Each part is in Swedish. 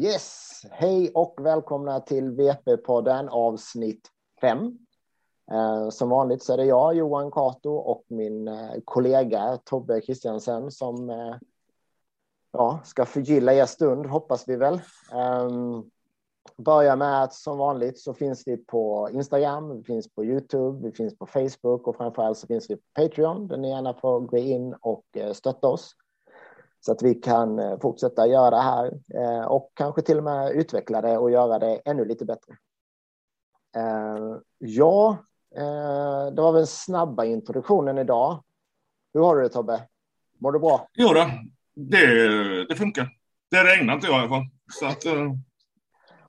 Yes, hej och välkomna till VP-podden avsnitt 5. Eh, som vanligt så är det jag, Johan Kato och min eh, kollega Tobbe Kristiansen som eh, ja, ska förgylla er stund, hoppas vi väl. Ehm, börja med att som vanligt så finns vi på Instagram, vi finns på Youtube, vi finns på Facebook och framförallt så finns vi på Patreon där ni gärna får gå in och stötta oss så att vi kan eh, fortsätta göra det här eh, och kanske till och med utveckla det och göra det ännu lite bättre. Eh, ja, det var väl snabba introduktionen idag. Hur har du det Tobbe? Mår du bra? Jo då, det, det funkar. Det regnar inte i alla fall. Så att,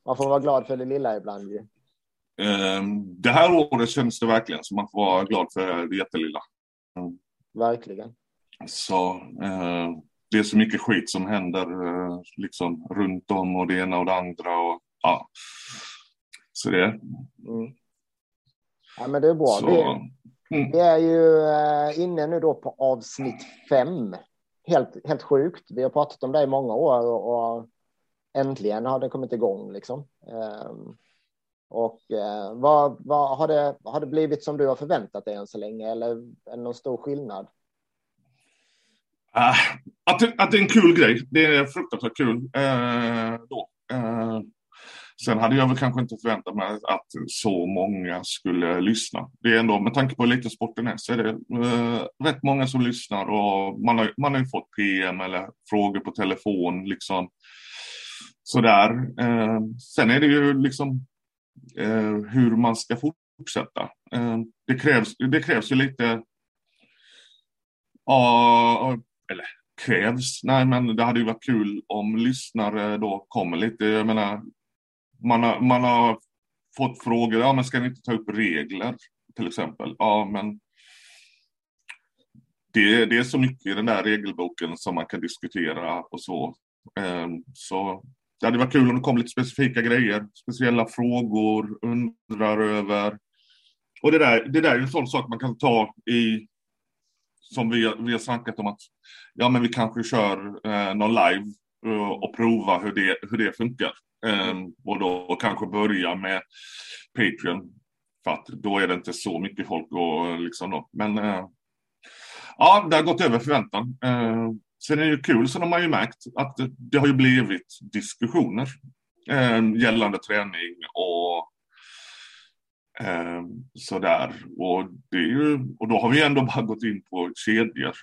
Man får vara glad för det lilla ibland ju. Det här året känns det verkligen som man får vara glad för det jättelilla. Verkligen. Så det är så mycket skit som händer eh, liksom runt om och det ena och det andra. Och, ja. Så det. Mm. Ja, men det är bra. Så, vi, mm. vi, är ju eh, inne nu då på avsnitt fem. Helt, helt sjukt. Vi har pratat om det i många år och, äntligen har det kommit igång liksom. Um, och uh, vad, vad, har, det, har det blivit som du har förväntat dig än så länge eller är det någon stor skillnad? Uh, att, att det är en kul grej. Det är fruktansvärt kul. Uh, då. Uh, sen hade jag väl kanske inte förväntat mig att så många skulle lyssna. Det är ändå, med tanke på hur lite sporten är, så är det rätt många som lyssnar och man har, man har ju fått PM eller frågor på telefon liksom. Sådär. sen är det ju liksom hur man ska fortsätta. det, krävs, det krävs ju lite Ja, eller krävs. Nej, men det hade ju varit kul om lyssnare då kommer lite. Jag menar, man har, man har fått frågor. Ja, men ska ni inte ta upp regler till exempel? Ja, men det, det är så mycket i den där regelboken som man kan diskutera och så. Ehm, så det hade varit kul om det kom lite specifika grejer, speciella frågor, undrar över. Och det där, det där är en sån sak man kan ta i som vi, vi har snackat om att ja, men vi kanske kör eh, någon live eh, och prova hur det, hur det funkar. Eh, och då kanske börja med Patreon. För att då är det inte så mycket folk och liksom då. Men eh, ja, det har gått över förväntan. Eh, sen är det ju kul, sen har man ju märkt att det har ju blivit diskussioner ehm, gällande träning och Eh, sådär. Och, det är ju, och då har vi ändå bara gått in på kedjor.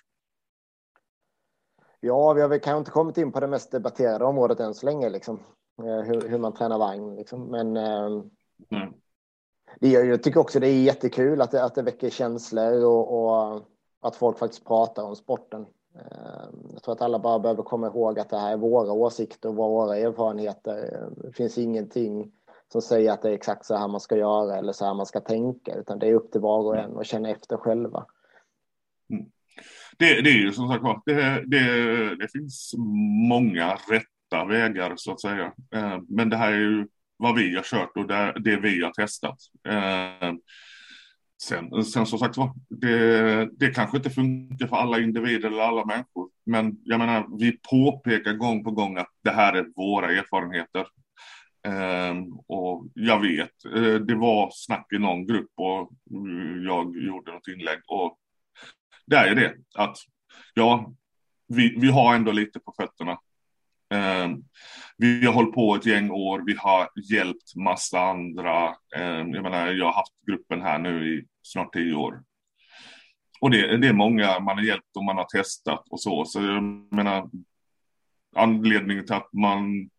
Ja, vi har väl kanske inte kommit in på det mest debatterade området än så länge, liksom. Eh, hur, hur man tränar vagn. Liksom. Men eh, mm. det, jag tycker också det är jättekul att det, att det väcker känslor och, och att folk faktiskt pratar om sporten. Eh, jag tror att alla bara behöver komma ihåg att det här är våra åsikter och våra erfarenheter. Det finns ingenting som säger att det är exakt så här man ska göra eller så här man ska tänka, utan det är upp till var och en att känna efter själva. Mm. Det, det, är ju som sagt var, det, det, det, finns många rätta vägar så att säga. Eh, men det här är ju vad vi har kört och det, det vi har testat. Eh, sen, sen som sagt var, det, det kanske inte funkar för alla individer eller alla människor. Men jag menar, vi påpekar gång på gång att det här är våra erfarenheter. Ehm, och jag vet, eh, det var snack i någon grupp och mm, jag gjorde något inlägg. Och det är det att ja, vi, vi har ändå lite på fötterna. Ehm, vi har hållit på ett gäng år, vi har hjälpt massa andra. Ehm, jag menar, jag har haft gruppen här nu i snart tio år. Och det, det är många man har hjälpt och man har testat och så. Så jag menar, anledningen till att man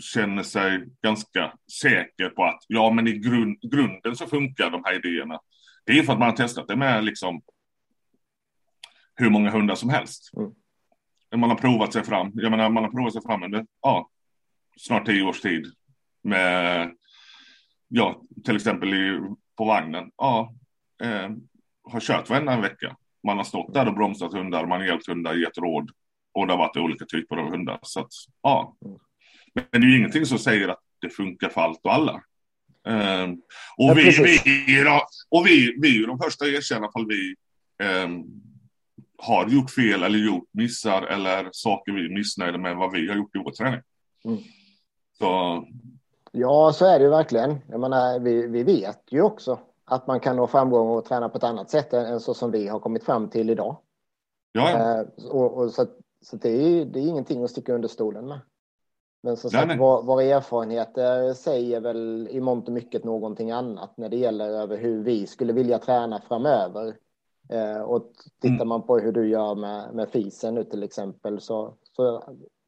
känner sig ganska säker på att ja, men i grund, grunden så funkar de här idéerna. Det är för att man har testat det med liksom hur många hundar som helst. Mm. Man har provat sig fram. Jag menar, man har provat sig fram under ja, snart tio års tid med ja, till exempel i, på vagnen. Ja, eh, har kört varenda en vecka. Man har stått där och bromsat hundar, man har hjälpt hundar, gett råd och det har varit olika typer av hundar. Så att, ja, mm. Men det är ju ingenting som säger att det funkar för allt och alla. Um, och, ja, vi, vi, och vi, vi är ju de första att erkänna ifall vi um, har gjort fel eller gjort missar eller saker vi är missnöjda med vad vi har gjort i vår träning. Mm. Så... Ja, så är det ju verkligen. Jag menar, vi, vi vet ju också att man kan nå framgång och träna på ett annat sätt än så som vi har kommit fram till idag. Ja, ja. Eh, och, och så så det, är, det är ingenting att sticka under stolen med. Men som sagt, vår, våra erfarenheter säger väl i mångt och mycket någonting annat när det gäller över hur vi skulle vilja träna framöver. Eh, och tittar mm. man på hur du gör med, med fisen nu till exempel så, så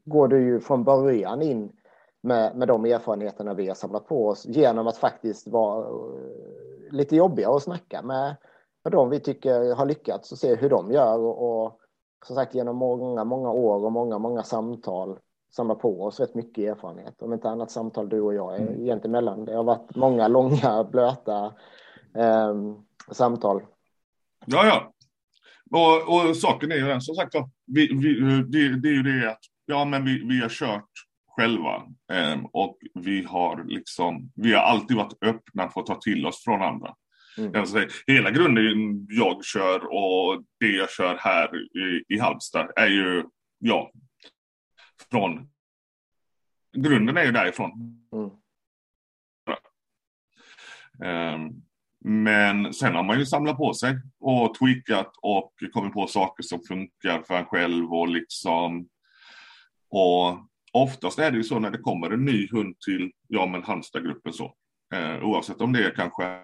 går du ju från början in med, med de erfarenheterna vi har samlat på oss genom att faktiskt vara eh, lite jobbiga att snacka med, med de vi tycker har lyckats och se hur de gör och, och som sagt genom många, många år och många, många samtal samla på oss rätt mycket erfarenhet. Om inte annat samtal du och jag är mm. egentligen mellan. Det har varit många långa, blöta eh, samtal. Ja, ja. Och, och saken är ju den, som sagt vi, vi, det, det, är ju det att ja, men vi, vi har kört själva eh, och vi har liksom, vi har alltid varit öppna för att ta till oss från andra. Mm. Säga, hela grunden jag kör och det jag kör här i, i Halmstad är ju, ja, från... Grunden är ju därifrån. Mm. Um, men sen har man ju samlat på sig och tweakat och kommit på saker som funkar för en själv och liksom och oftast är det ju så när det kommer en ny hund till, ja men Halmstadgruppen så, eh, oavsett om det är kanske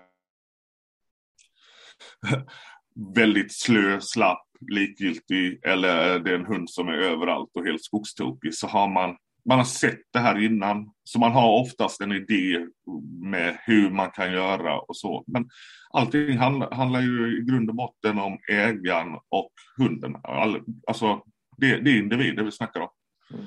väldigt slö, slapp, likgiltig eller det är en hund som är överallt och helt skogstokig så har man, man har sett det här innan. Så man har oftast en idé med hur man kan göra och så. Men allting handlar, handlar ju i grund och botten om ägaren och hunden. All, alltså det, det är individer vi snackar om. Mm.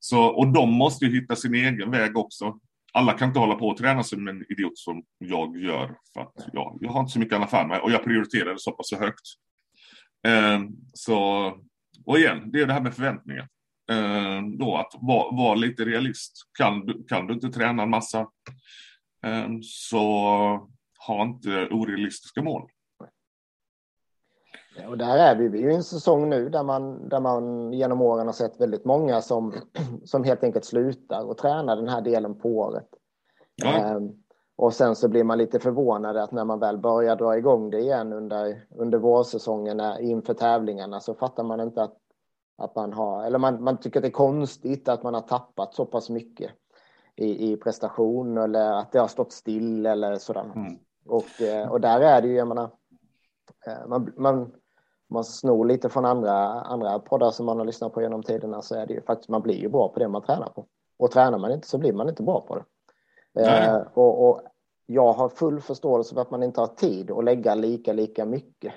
Så, och de måste ju hitta sin egen väg också alla kan inte hålla på och träna som en idiot som jag gör. För att ja, jag har inte så mycket annat för mig och jag prioriterar det så pass högt. Eh, så, och igen, det är det här med förväntningar. Eh, då att vara var lite realist. Kan du, kan du inte träna en massa eh, så ha inte orealistiska mål. Och där är vi. Vi är i en säsong nu där man, där man genom åren har sett väldigt många som, som helt enkelt slutar och tränar den här delen på året. Ja. Och sen så blir man lite förvånad att när man väl börjar dra igång det igen under, under vårsäsongen inför tävlingarna så fattar man inte att, att man har, eller man, man tycker det är konstigt att man har tappat så pass mycket i, i prestation eller att det har stått still eller sådär. Mm. Och, eh, och där är det ju, jag menar, eh, man, man, man snor lite från andra, andra poddar som man har lyssnat på genom tiderna så är det ju faktiskt, man blir ju bra på det man tränar på. Och tränar man inte så blir man inte bra på det. Eh, och, och, jag har full förståelse för att man inte har tid att lägga lika, lika mycket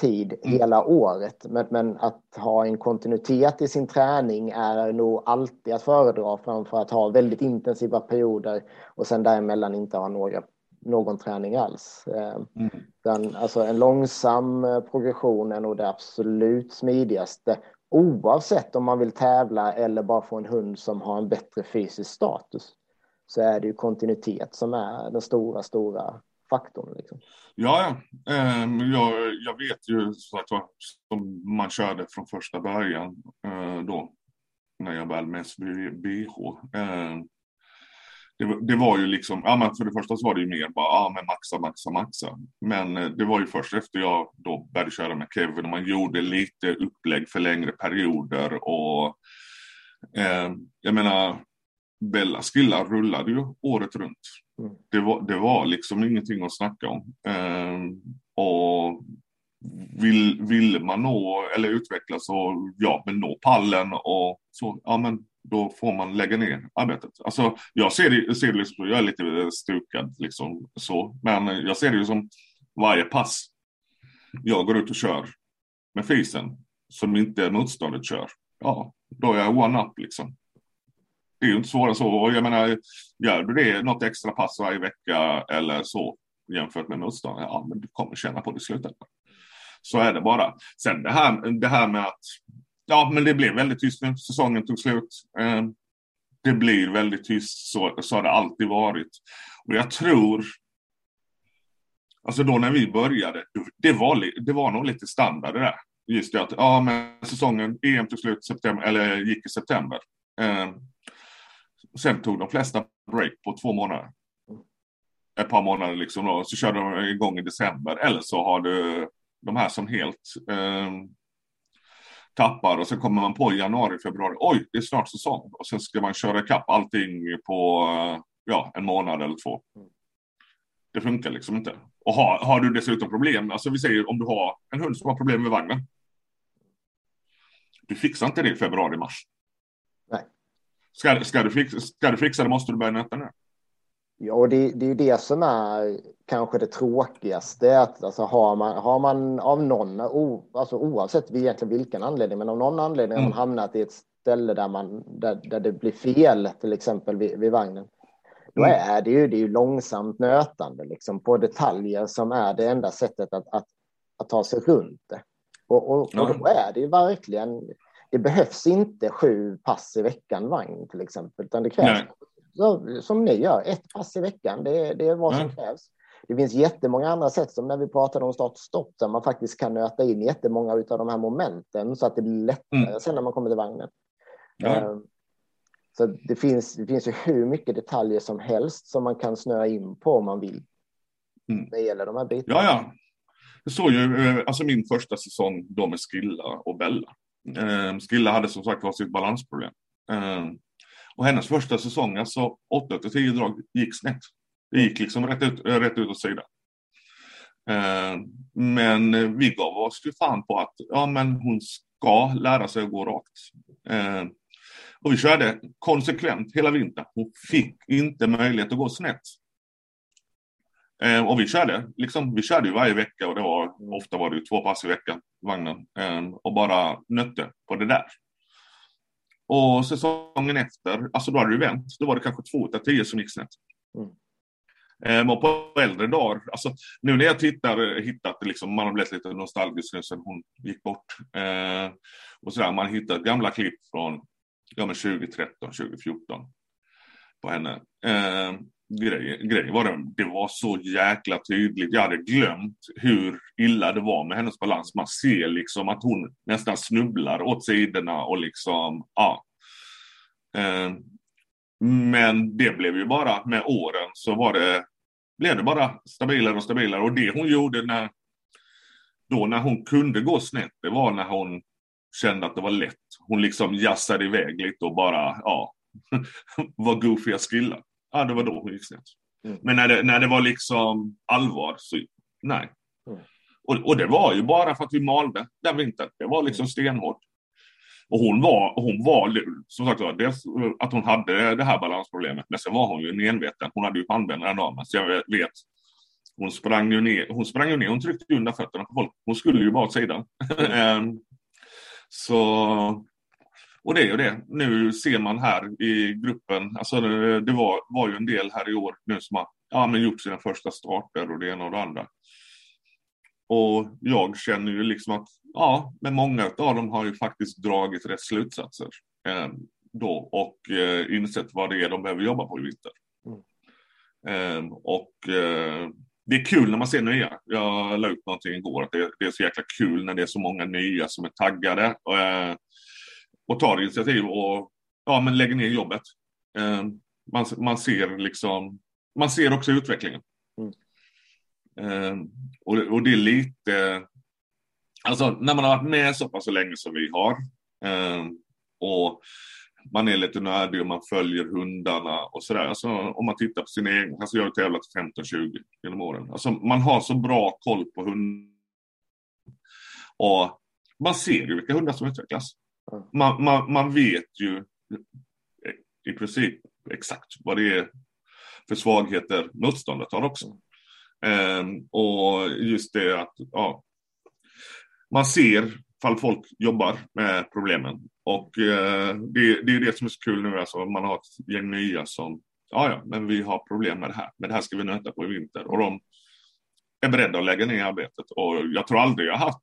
tid mm. hela året. Men, men, att ha en kontinuitet i sin träning är nog alltid att föredra framför att ha väldigt intensiva perioder och sen däremellan inte ha några någon träning alls. Eh, mm. Den, alltså en långsam eh, progression är nog det absolut smidigaste oavsett om man vill tävla eller bara få en hund som har en bättre fysisk status. Så är det ju kontinuitet som är den stora, stora faktorn. Liksom. Ja, ja. Eh, jag, jag vet ju så att som man körde från första början eh, då när jag väl med SBH. Eh, det, det, var ju liksom, ja men för det första så var det ju mer bara, ja men maxa, maxa, maxa. Men eh, det var ju först efter jag då började köra med Kevin och man gjorde lite upplägg för längre perioder och eh, jag menar, Bella skillar rullade ju året runt. Mm. Det, var, det var liksom ingenting att snacka om. Eh, och vill, vill man nå eller utvecklas och ja, men nå pallen och så, ja men då får man lägga ner arbetet. Alltså, jag ser det, ser det liksom, jag är lite stukad liksom så, men jag ser det ju som varje pass jag går ut och kör med fisen som inte motståndet kör. Ja, då är jag one-up liksom. Det är ju inte svårare så. Och jag menar, gör du det något extra pass varje vecka eller så jämfört med motståndare, ja men du kommer känna på det i slutändan. Så är det bara. Sen det här, det här med att ja, men det blev väldigt tyst nu. Säsongen tog slut. Eh, det blir väldigt tyst, så, så har det alltid varit. Och jag tror, alltså då när vi började, det var, det var nog lite standard det där. Just det att, ja men säsongen, EM tog slut september, eller gick i september. Eh, och sen tog de flesta break på två månader. Ett par månader liksom då, så körde de igång i december. Eller så har du de här som helt eh, tappar och så kommer man på i januari, februari, oj, det är snart säsong. Och sen ska man köra ikapp allting på ja, en månad eller två. Det funkar liksom inte. Och har, har du dessutom problem, alltså vi säger om du har en hund som har problem med vagnen. Du fixar inte det i februari, mars. Ska, ska, du, fixa, ska du fixa det måste du börja nöta nu. Ja, och det, det är ju det som är kanske det tråkigaste. Att, alltså, har, man, har man av någon, o, alltså, oavsett egentligen vilken anledning, men av någon anledning mm. har man mm. hamnat i ett ställe där, man, där, där det blir fel, till exempel vid, vid vagnen. Då mm. är det ju, det är ju långsamt nötande liksom, på detaljer som är det enda sättet att, att, att ta sig runt det. Och, och, och då är det ju verkligen, det behövs inte sju pass i veckan vagn till exempel, utan det krävs så, som ni gör, ett pass i veckan, det, det är vad som mm. krävs. Det finns jättemånga andra sätt, som när vi pratade om start stopp, där man faktiskt kan nöta in jättemånga av de här momenten så att det blir lättare mm. sen när man kommer till vagnen. Ja. Um, så det finns, det finns ju hur mycket detaljer som helst som man kan snöa in på om man vill. Mm. Det gäller de här bitarna. Ja, ja. Det såg ju, eh, alltså min första säsong då med Skilla och Bella. Eh, Skilla hade som sagt var sitt balansproblem. Eh, och hennes första säsong, alltså 8 till 10 drag, gick snett. Det gick liksom rätt ut, eh, rätt ut åt sidan. Eh, men vi gav oss ju fan på att ja, men hon ska lära sig att gå rakt. Eh, och vi körde konsekvent hela vintern. Hon fick inte möjlighet att gå snett. Eh, och vi körde, liksom, vi körde ju varje vecka och det var, ofta var det två pass i veckan, vagnen. och bara nötte på det där. Och säsongen efter, alltså då hade det vänt. Då var det kanske två av tio som gick snett. Mm. Eh, och på äldre dagar, alltså nu när jag tittar, hittat liksom, man har blivit lite nostalgisk nu sen hon gick bort. Eh, och sådär, man har hittat gamla klipp från ja, men 2013, 2014 på henne. Eh, grejen var det, det var så jäkla tydligt. Jag hade glömt hur illa det var med hennes balans. Man ser liksom att hon nästan snubblar åt sidorna och liksom, ja. Eh, men det blev ju bara med åren så var det, blev det bara stabilare och stabilare. Och det hon gjorde när, då när hon kunde gå snett, det var när hon kände att det var lätt. Hon liksom jassade iväg lite och bara, ja, var goofiga skillar ja, det var då hon gick snett. Mm. Men när det, när det var liksom allvar, så nej. Mm. Och, och det var ju bara för att vi malde den vintern. Det var liksom stenhårt. Och hon var, hon var som sagt dels att hon hade det här balansproblemet, men sen var hon ju enveten. Hon hade ju pannben den dagen, så jag vet. Hon sprang ju ner, hon sprang ju ner, hon tryckte undan fötterna på folk. Hon skulle ju bara åt sidan. Mm. så och det är ju det. Nu ser man här i gruppen, alltså det, var, var ju en del här i år nu som har ja, men gjort sina första starter och det ena och det andra. Och jag känner ju liksom att, ja, men många av dem har ju faktiskt dragit rätt slutsatser eh, då och eh, insett vad det är de behöver jobba på i vinter. Mm. Eh, och eh, det är kul när man ser nya. Jag la ut någonting igår att det, det, är så jäkla kul när det är så många nya som är taggade. Eh, och tar initiativ och ja, men lägger ner jobbet. Eh, man, man ser liksom, man ser också utvecklingen. Mm. Eh, och, och det är lite, alltså när man har varit med så pass så länge som vi har eh, och man är lite nördig och man följer hundarna och sådär. Alltså, om man tittar på sina egna, alltså jag har tävlat 15-20 genom åren. Alltså, man har så bra koll på hundar. Och man ser ju vilka hundar som utvecklas man, man, man vet ju i princip exakt vad det är för svagheter motståndet har också. Um, och just det att ja, man ser fall folk jobbar med problemen. Och eh, det, det är det som är så kul nu, alltså man har ett gäng nya som, ja ja, men vi har problem med det här, men det här ska vi nöta på i vinter. Och de är beredda att lägga ner arbetet. Och jag tror aldrig jag haft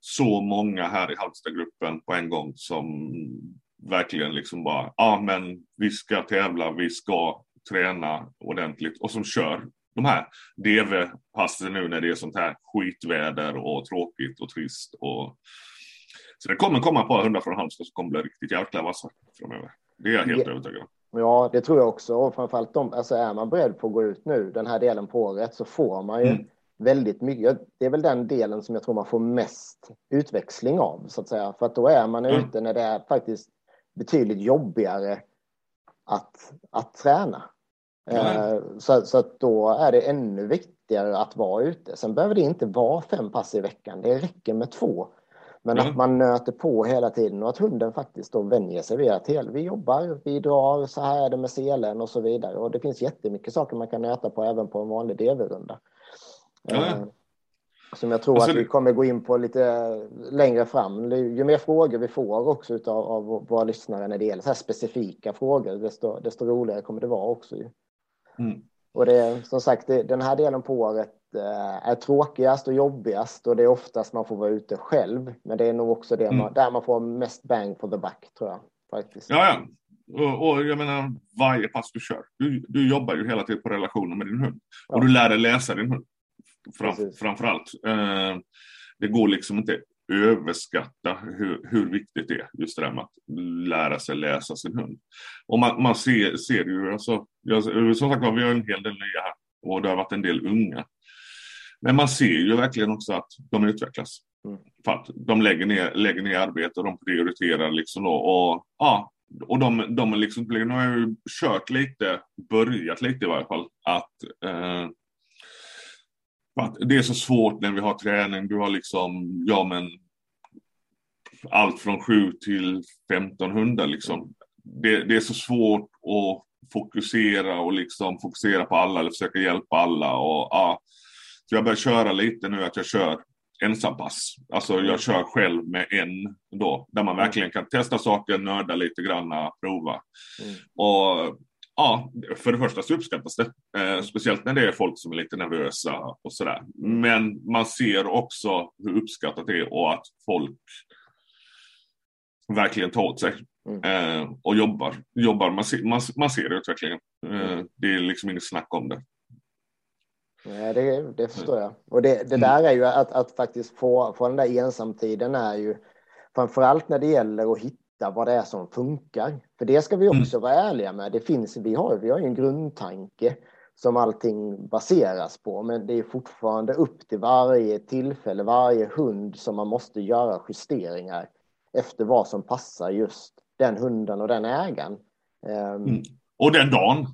så många här i Halmstadgruppen på en gång som verkligen liksom bara, ja ah, men vi ska tävla, vi ska träna ordentligt och som kör de här DV-passen nu när det är sånt här skitväder och tråkigt och trist. Och... Så det kommer komma ett par hundar från Halmstad som kommer bli riktigt jäkla vassa framöver. Det är jag helt ja. övertygad om. Ja, det tror jag också. Och framförallt de, alltså är man beredd på att gå ut nu den här delen på året så får man ju mm. Väldigt mycket. Det är väl den delen som jag tror man får mest utväxling av så att säga. För att då är man mm. ute när det är faktiskt betydligt jobbigare att, att träna. Mm. Så, så att då är det ännu viktigare att vara ute. Sen behöver det inte vara fem pass i veckan. Det räcker med två. Men mm. att man nöter på hela tiden och att hunden faktiskt då vänjer sig vid att vi jobbar, vi drar, så här är det med selen och så vidare. Och det finns jättemycket saker man kan nöta på även på en vanlig DV-runda. Mm. Som jag tror alltså, att vi kommer gå in på lite längre fram. Ju mer frågor vi får också av, av våra lyssnare när det gäller så här specifika frågor, desto, desto roligare kommer det vara också. Mm. Och det är som sagt, det, den här delen på året Eh, är tråkigast och jobbigast och det är oftast man får vara ute själv. Men det är nog också det man, mm. där man får mest bang for the buck tror jag. Faktiskt. Ja, ja. Och, och, jag menar varje pass du kör. Du, du jobbar ju hela tiden på relationen med din hund. Ja. Och du lär dig läsa din hund. Fram, framför allt. Eh, det går liksom inte överskatta hur, hur viktigt det är just det där med att lära sig läsa sin hund. Och man, man ser, ser ju, alltså, jag, som sagt vi har en hel del nya här och det har varit en del unga. Men man ser ju verkligen också att de utvecklas. Mm. För att de lägger ner, lägger ner arbete och de prioriterar liksom då. Och, ja, och de, de liksom, nu har ju kört lite, börjat lite i varje fall, att, eh, det är så svårt när vi har träning. Du har liksom, ja men, allt från 7 till 15 hundar liksom. Det, det är så svårt att fokusera och liksom fokusera på alla eller försöka hjälpa alla och ja, så jag börjar köra lite nu att jag kör ensampass. Alltså jag mm. kör själv med en då, där man mm. verkligen kan testa saker, nörda lite grann, prova. Mm. Och ja, för det första så uppskattas det. Eh, speciellt när det är folk som är lite nervösa och sådär. Mm. Men man ser också hur uppskattat det är och att folk verkligen tar åt sig. Mm. Eh, och jobbar. jobbar. Man, ser, man, man ser utvecklingen. Eh, det är liksom inget snack om det. Nej, det, det förstår jag. Och det, det mm. där är ju att, att faktiskt få, få den där ensamtiden är ju framförallt när det gäller att hitta vad det är som funkar. För det ska vi mm. också mm. vara ärliga med. Det finns, vi, har, vi har ju en grundtanke som allting baseras på, men det är fortfarande upp till varje tillfälle, varje hund som man måste göra justeringar efter vad som passar just den hunden och den ägaren. Ehm, mm. Och den dagen.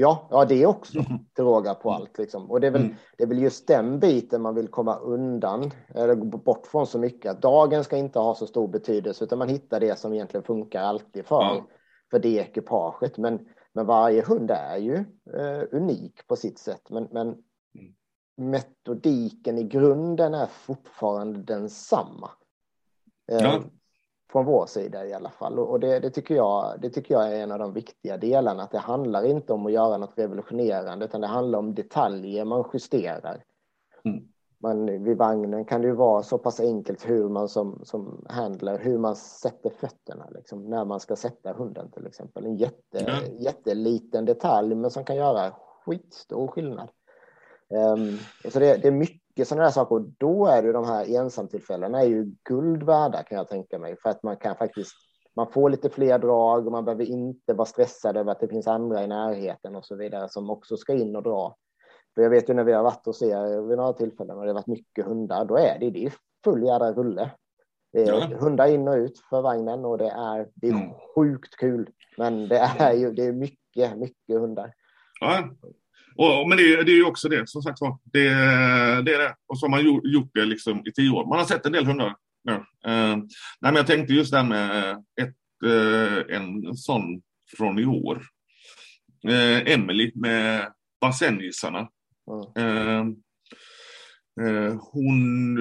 Ja, ja det också mm. till råga på allt. Liksom. Och det är, väl, mm. det är väl just den biten man vill komma undan, eller bort från så mycket. Att dagen ska inte ha så stor betydelse, utan man hittar det som egentligen funkar alltid för, ja. för det ekipaget. Men, men varje hund är ju eh, unik på sitt sätt. Men, men mm. metodiken i grunden är fortfarande densamma. Eh, ja från vår sida i alla fall. Och det, det, tycker jag, det tycker jag är en av de viktiga delarna. Att det handlar inte om att göra något revolutionerande utan det handlar om detaljer man justerar. Mm. Man, vid vagnen kan det ju vara så pass enkelt hur man som, som handlar, hur man sätter fötterna, liksom, när man ska sätta hunden till exempel. En jätte, mm. jätteliten detalj men som kan göra skitstor skillnad. Um, så det, det, är mycket mycket sådana där saker. Och då är det de här ensamtillfällena är ju guld värda kan jag tänka mig. För att man kan faktiskt, man får lite fler drag och man behöver inte vara stressad över att det finns andra i närheten och så vidare som också ska in och dra. För jag vet ju när vi har varit och ser vid några tillfällen och det har varit mycket hundar, då är det, det är full jädra rulle. Det är ja. hundar in och ut för vagnen och det är, det är mm. sjukt kul. Men det är ju det är mycket, mycket hundar. Ja. Och, men det, det är ju också det, som sagt var. Det, det, är det. Och så har man gjort, gjort det liksom i tio år. Man har sett en del hundar nu. Uh, nej, men jag tänkte just det här med ett, uh, en sån från i år. Uh, Emily med bassängisarna. Mm. hon,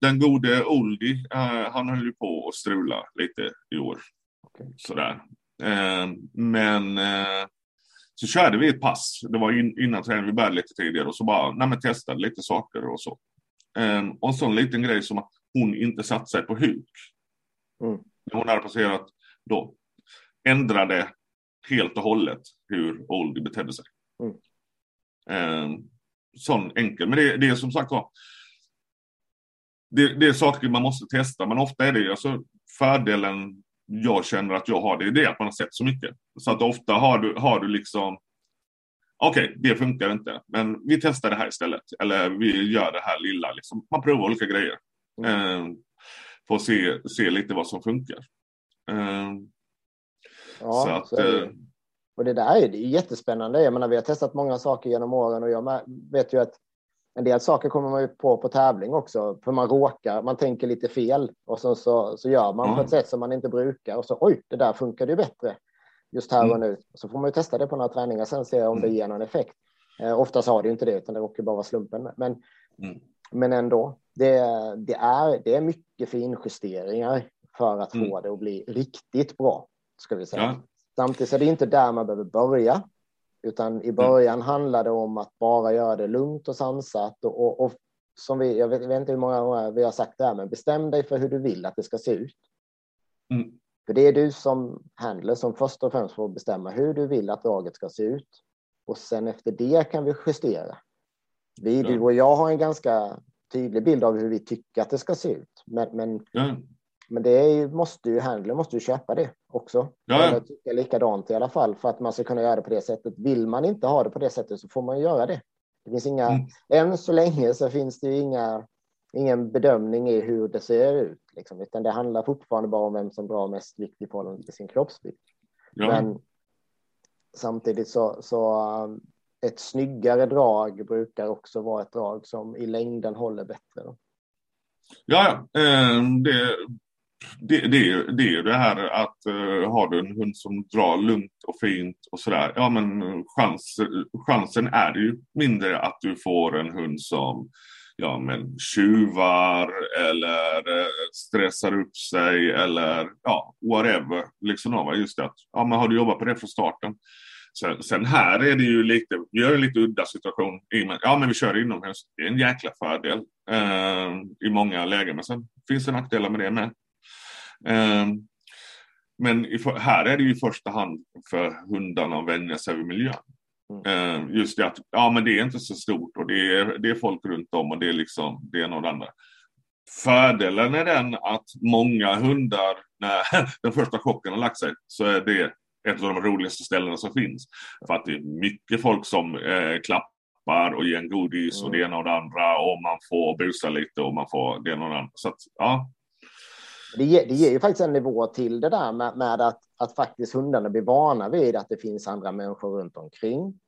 den gode Oldie, han höll ju på att strula lite i år. Okay. Sådär. men så körde vi ett pass, det var in, innan träningen, vi började lite tidigare och så bara, nej men testade lite saker och så. Um, och så en liten grej som att hon inte satt sig på huk. Mm. Hon hade passerat då. Ändrade helt och hållet hur Oldie betedde sig. Mm. Um, sån enkel, men det, det är som sagt var. Det, det, är saker man måste testa, men ofta är det alltså fördelen jag känner att jag har det, det är att man har sett så mycket. Så att ofta har du, har du liksom Okej, okay, det funkar inte, men vi testar det här istället. Eller vi gör det här lilla. Liksom. Man provar olika grejer. Mm. Eh, för att se, se lite vad som funkar. Eh, ja, så att, så det. Eh, och det där är, det är jättespännande. Jag menar, vi har testat många saker genom åren och jag vet ju att en del saker kommer man ju på på tävling också, för man råkar, man tänker lite fel och så, så, så gör man mm. på ett sätt som man inte brukar och så oj, det där funkade ju bättre just här och mm. nu. Så får man ju testa det på några träningar sen se om det mm. ger någon effekt. Eh, oftast har det ju inte det, utan det råkar bara vara slumpen. Men, mm. men ändå, det, det, är, det är mycket finjusteringar för att mm. få det att bli riktigt bra, ska vi säga. Ja. Samtidigt är det inte där man behöver börja, utan i början mm. handlar det om att bara göra det lugnt och sansat och, och, och som vi, jag vet, jag vet, inte hur många gånger vi har sagt det här, men bestäm dig för hur du vill att det ska se ut. Mm. För det är du som handler som först och främst får bestämma hur du vill att draget ska se ut. Och sen efter det kan vi justera. Vi, ja. du och jag har en ganska tydlig bild av hur vi tycker att det ska se ut. Men, men, ja. Men det är, måste ju handlern måste ju köpa det också. Ja. Eller tycka likadant i alla fall för att man ska kunna göra det på det sättet. Vill man inte ha det på det sättet så får man göra det. Det finns inga, mm. än så länge så finns det inga ingen bedömning i hur det ser ut, liksom, utan det handlar fortfarande bara om vem som drar mest vikt i förhållande till sin kroppsvikt. Ja. Men samtidigt så, så um, ett snyggare drag brukar också vara ett drag som i längden håller bättre. Då. Ja, eh, det, det, det, det är ju det här att uh, har du en hund som drar lugnt och fint och sådär, ja men eh, chans, eh, chansen är ju mindre att du får en hund som ja, men tjuvar eller stressar upp sig eller ja, whatever. Liksom, just det att, ja, men har du jobbat på det från starten? Sen, sen, här är det ju lite, vi har en lite udda situation. Ja, men vi kör inomhus. Det är en jäkla fördel eh, i många lägen, men sen finns det nackdelar med det med. Eh, men här är det ju i första hand för hundarna att vänja sig vid miljön. Mm. Eh, just det att ja, men det är inte så stort och det är, det är folk runt om och det är liksom det ena och det andra. Fördelen är den att många hundar, när den första chocken har lagt sig, så är det ett av de roligaste ställena som finns. För att det är mycket folk som eh, klappar och ger en godis mm. och det ena och det andra och man får busa lite och man får det ena och det andra. Så att, ja, det ger, det ger ju faktiskt en nivå till det där med, med att, att faktiskt hundarna blir vana vid att det finns andra människor runt omkring.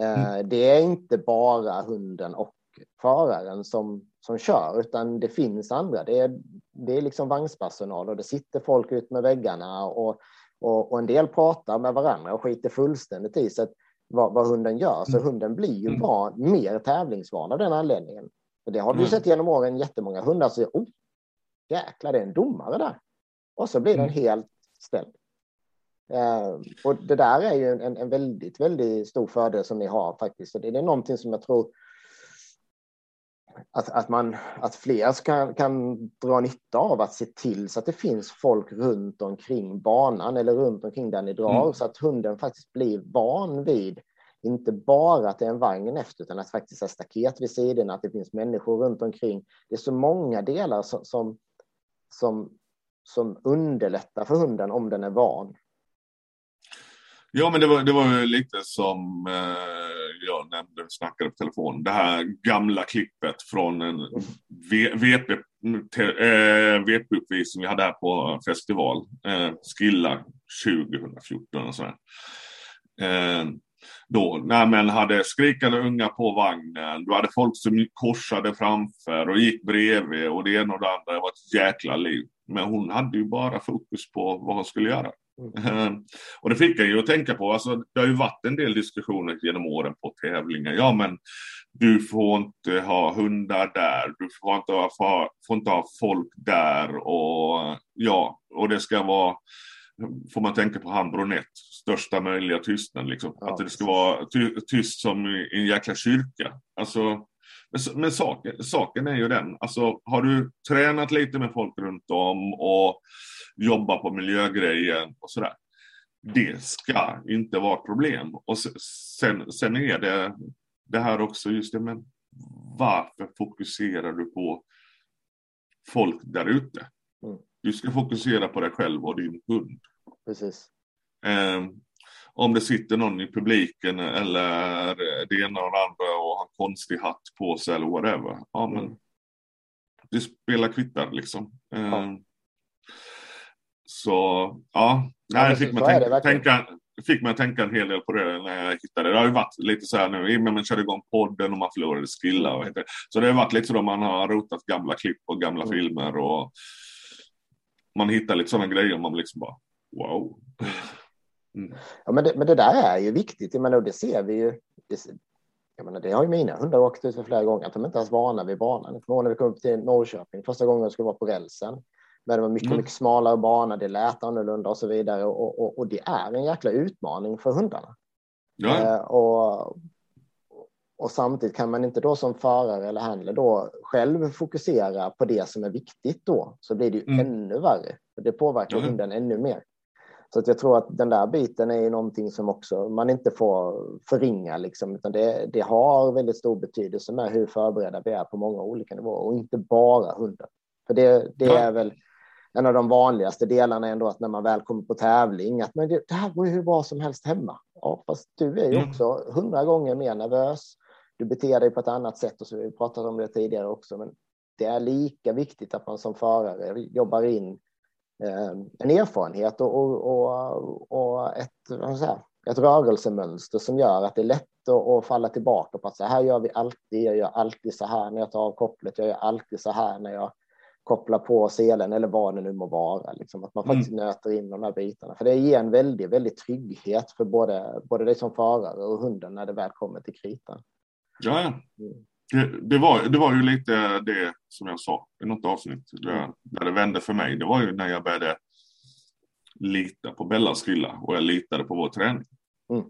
Eh, mm. Det är inte bara hunden och föraren som, som kör, utan det finns andra. Det är, det är liksom vagnspersonal och det sitter folk ut med väggarna och, och, och en del pratar med varandra och skiter fullständigt i sig vad, vad hunden gör. Så mm. hunden blir ju mm. van, mer tävlingsvan av den anledningen. Och det har du mm. sett genom åren jättemånga hundar säger oh, jäklar, det är en domare där. Och så blir den mm. helt ställd. Uh, och det där är ju en, en väldigt, väldigt stor fördel som ni har faktiskt. Så det, är någonting som jag tror att, att, man, att fler kan, kan dra nytta av att se till så att det finns folk runt omkring banan eller runt omkring där ni drar mm. så att hunden faktiskt blir van vid inte bara att det är en vagn efter utan att faktiskt är staket vid sidorna, att det finns människor runt omkring. Det är så många delar som, som som, som underlättar för hunden om den är van. Ja, men det var, det var lite som eh, jag nämnde, snackade på telefon. Det här gamla klippet från en VP-uppvisning eh, vi hade här på festival. Eh, Skilla 2014 och sådär. Eh, då, när man hade skrikande unga på vagnen, du hade folk som korsade framför och gick bredvid och det ena och det andra. Det var ett jäkla liv. Men hon hade ju bara fokus på vad hon skulle göra. Mm. och det fick jag ju att tänka på. Alltså, det har ju varit en del diskussioner genom åren på tävlingar. Ja, men du får inte ha hundar där. Du får inte ha, får, får inte ha folk där och ja, och det ska vara får man tänka på han Bronett, största möjliga tystnad. Liksom. Ja. Att det ska vara ty tyst som i en jäkla kyrka. Alltså, men, saken, saken är ju den, alltså, har du tränat lite med folk runt om och jobbat på miljögrejen och sådär. Det ska inte vara ett problem. Och sen, sen är det det här också, just det, men varför fokuserar du på folk där ute? Mm Du ska fokusera på dig själv och din hund. Precis. Eh, om det sitter någon i publiken eller det ena och det andra och har konstig hatt på sig eller whatever. Ja, men Mm. det spelar kvittar liksom. Ja. Så ja, Ja, nej, men fick, man tänka, tänka, fick man tänka en hel del på det när jag hittade det. Det har ju varit lite så här nu, men man körde igång podden och man förlorade skillar. Och det. så det har varit lite så då man har rotat gamla klipp och gamla Mm. filmer och man hittar lite sådana grejer och man liksom bara wow. Mm. Ja, men, det, men det där är ju viktigt. Jag menar, det ser vi ju. Det, jag menar, det har ju mina hundar åkt ut för flera gånger. Att de inte ens vana vid banan. Jag när vi kom upp till Norrköping första gången jag skulle vara på rälsen. Men det var mycket, Mm. mycket smalare bana. Det lät annorlunda och så vidare. Och, och, och det är en jäkla utmaning för hundarna. Ja, Eh, och, och samtidigt kan man inte då som förare eller handlare då själv fokusera på det som är viktigt då. Så blir det ju Mm. ännu värre. Det påverkar Ja. hunden ännu mer. Så att jag tror att den där biten är ju någonting som också man inte får förringa. Liksom, utan det, det har väldigt stor betydelse med hur förberedda vi är på många olika nivåer och inte bara hunden. För det, det är väl en av de vanligaste delarna ändå att när man väl kommer på tävling att men det, det här går ju hur bra som helst hemma. Ja, fast du är ju Mm. också hundra gånger mer nervös. Du beter dig på ett annat sätt och så vi har pratat om det tidigare också. Men det är lika viktigt att man som förare jobbar in eh, en erfarenhet och, och, och, och ett, säga, ett rörelsemönster som gör att det är lätt att, falla tillbaka på att så här gör vi alltid. Jag gör alltid så här när jag tar av kopplet. Jag gör alltid så här när jag kopplar på selen eller vad det nu må vara. Liksom, att man Mm. faktiskt nöter in de här bitarna. För det ger en väldigt, väldigt trygghet för både, både dig som förare och hunden när det väl kommer till kritan. Ja, ja. Det, det, var, det var ju lite det som jag sa i något avsnitt där, Mm. där det vände för mig. Det var ju när jag började lita på Bellas skilla och jag litade på vår träning. Mm.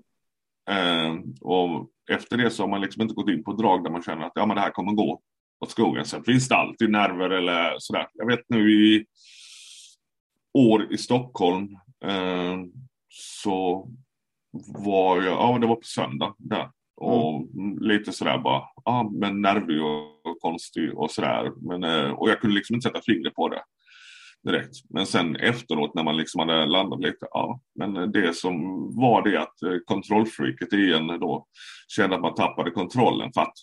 Eh, och efter det så har man liksom inte gått in på drag där man känner att ja, men det här kommer gå åt skogen. Sen finns det alltid nerver eller sådär. Jag vet nu i år i Stockholm eh, så var jag, ja det var på söndag där. Och lite sådär bara, ja men nervig och konstig och sådär. Men, eh, och jag kunde liksom inte sätta fingret på det direkt. Men sen efteråt när man liksom hade landat lite, ja. Men det som var det att eh, kontrollfreaket igen då kände att man tappade kontrollen för att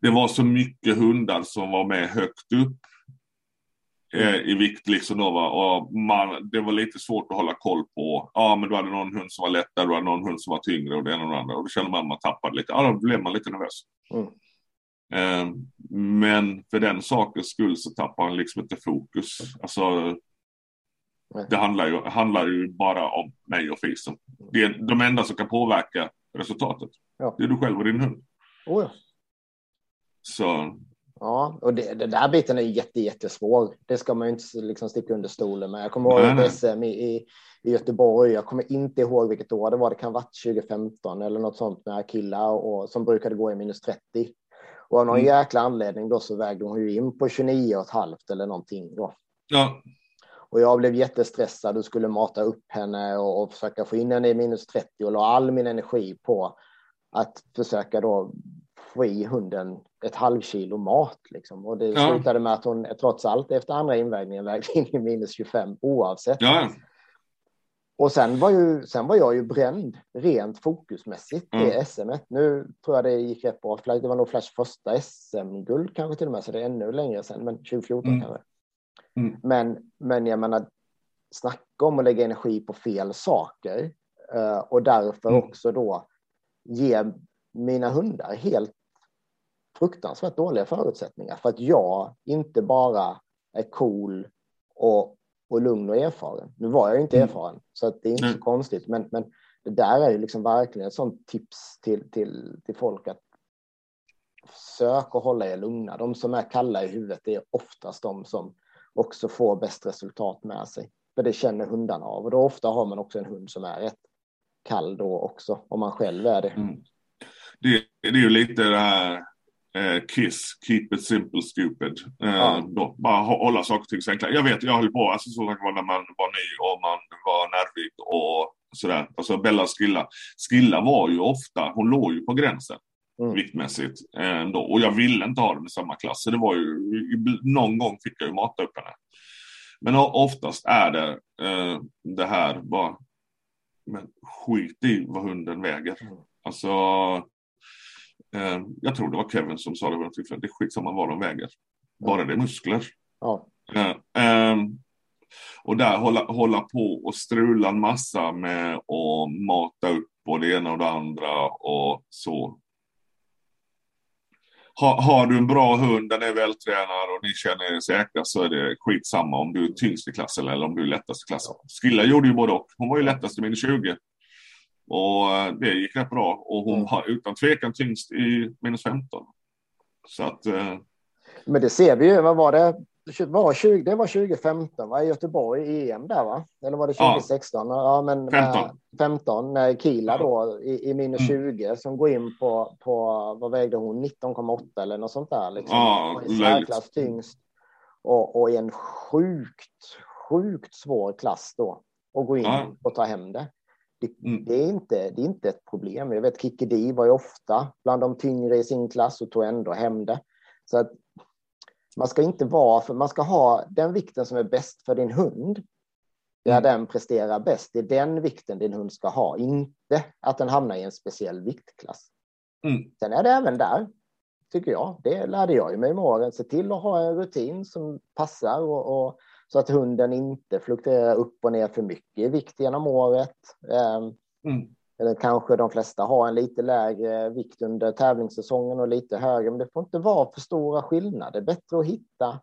det var så mycket hundar som var med högt upp eh, i vikt liksom då va? och man, det var lite svårt att hålla koll på. Ja men du hade någon hund som var lättare, du hade någon hund som var tyngre och det ena och det andra och då kände man att man tappade lite. Ja då blev man lite nervös. Mm. Eh, men för den sakens skull så tappar man liksom inte fokus. Alltså Nej. det handlar ju, handlar ju bara om mig och fisen. Det är de enda som kan påverka resultatet. Ja. Det är du själv och din hund. Oh, ja. Så Ja, och det, det där biten är jätte, jättesvår. Det ska man ju inte liksom sticka under stolen med. Jag kommer ihåg Nej, SM i, i, i Göteborg. Jag kommer inte ihåg vilket år det var. Det kan ha varit 2015 eller något sånt med killar och, som brukade gå i minus 30. Och av någon Mm. jäkla anledning då så vägde hon ju in på 29 och ett halvt eller någonting då. ja, Och jag blev jättestressad och skulle mata upp henne och, och försöka få in henne i minus 30 och la all min energi på att försöka då få i hunden ett halvkilo mat. Liksom. Och det Ja. slutade med att hon trots allt efter andra invägningen vägde in i minus 25 oavsett. ja, Och sen var, ju, sen var jag ju bränd rent fokusmässigt i Mm. SM. Nu tror jag det gick rätt bra. Det var nog Flash första SM-guld kanske till och med, så det är ännu längre sedan, men 2014 Mm. kanske. Mm. Men, men jag menar, snacka om att lägga energi på fel saker eh, och därför Mm. också då ge mina hundar helt fruktansvärt dåliga förutsättningar för att jag inte bara är cool och, och lugn och erfaren. Nu var jag ju inte Mm. erfaren så att det är inte Nej. så konstigt men, men det där är ju liksom verkligen ett sånt tips till, till, till folk att sök och hålla er lugna. De som är kalla i huvudet är oftast de som också får bäst resultat med sig. För det känner hundarna av och då ofta har man också en hund som är rätt kall då också om man själv är det. Mm. Det, det är ju lite det här eh, KISS, Keep it simple stupid. Eh, Ja. då, bara hå- hålla saker och ting så enkla. Jag vet, jag höll på, alltså så sagt var när man var ny och man var nervig och sådär. Alltså Bellas skilla. Skilla var ju ofta, hon låg ju på gränsen Mm. viktmässigt. Eh, då. Och jag ville inte ha den i samma klass. Så det var ju, någon gång fick jag ju mata upp henne. Men oftast är det eh, det här bara, men skit i vad hunden väger. Mm. Alltså, eh, jag tror det var Kevin som sa det vid något tillfälle, det är skitsamma vad de väger. Bara det är muskler. Ja. Eh, eh, och där hålla, hålla på och strula en massa med att mata upp och det ena och det andra och så. Ha, har du en bra hund, den är vältränad och ni känner er säkra så är det skitsamma om du är tyngst i klassen eller om du är lättast i klassen. Skilla gjorde ju både och. Hon var ju lättast i min 20. Och eh, det gick rätt bra och hon mm. utan tvekan tyngst i minus 15. Så att. Eh... Men det ser vi ju. Vad var det? var 20, det var 2015 va? i Göteborg, EM där va? Eller var det 2016? Ja, ja men 15. 15 när Kila då i, i minus mm. 20 som går in på, på vad vägde hon, 19,8 eller något sånt där. Liksom. Ja, I särklass tyngst. Och, och i en sjukt, sjukt svår klass då. Och gå in ja. och ta hem det. Det, mm. det, är inte, det är inte ett problem. Jag vet Kikki var ju ofta bland de tyngre i sin klass och tog ändå hem det. Så att man ska inte vara, för man ska ha den vikten som är bäst för din hund. Där mm. den presterar bäst. Det är den vikten din hund ska ha, inte att den hamnar i en speciell viktklass. Mm. Sen är det även där, tycker jag, det lärde jag mig med åren, se till att ha en rutin som passar och, och så att hunden inte fluktuerar upp och ner för mycket i vikt genom året. Ehm, mm. Eller kanske de flesta har en lite lägre vikt under tävlingssäsongen och lite högre, men det får inte vara för stora skillnader. Bättre att hitta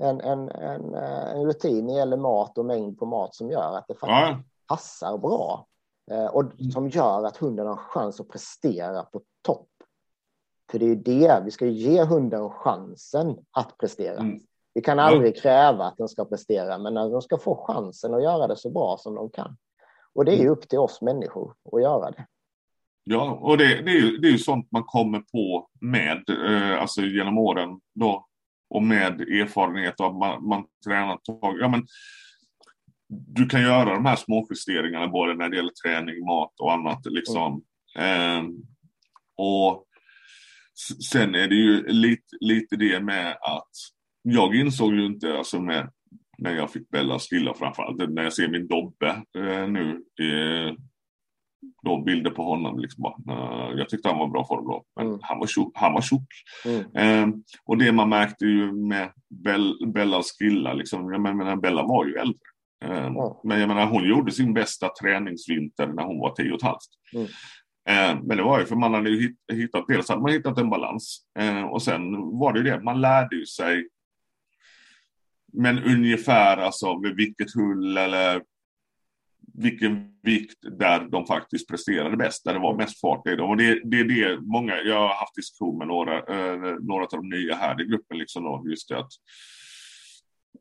en, en, en, en rutin när det gäller mat och mängd på mat som gör att det faktiskt ja. passar bra. Eh, och mm. som gör att hunden har en chans att prestera på topp. För det är ju det, vi ska ge hunden chansen att prestera. Mm. Vi kan aldrig kräva att den ska prestera, men när de ska få chansen att göra det så bra som de kan. Och det är mm. upp till oss människor att göra det. Ja, och det, det, är, ju, det är ju sånt man kommer på med, eh, alltså genom åren då, och med erfarenhet av man, man tränat tag. Ja, men, du kan göra de här små justeringarna både när det gäller träning, mat och annat. Liksom. Mm. Eh, och sen är det ju lite, lite det med att jag insåg ju inte, alltså med när jag fick Bella stilla framförallt. När jag ser min Dobbe eh, nu, eh, då bilder på honom. Liksom bara, jag tyckte han var bra form då, men mm. han var tjock. Han var tjock. Mm. Eh, och det man märkte ju med Bell, Bellas skilla, liksom, jag menar, Bella var ju äldre. Eh, mm. Men jag menar, hon gjorde sin bästa träningsvinter när hon var tio och ett halvt. Eh, men det var ju för man hade ju hittat, dels hade man hittat en balans eh, och sen var det ju det, man lärde ju sig men ungefär alltså med vilket hull eller vilken vikt där de faktiskt presterade bäst, där det var mest fart i dem. Och det, det är det många, jag har haft diskussion med några, eh, några av de nya här i gruppen, liksom då, just det att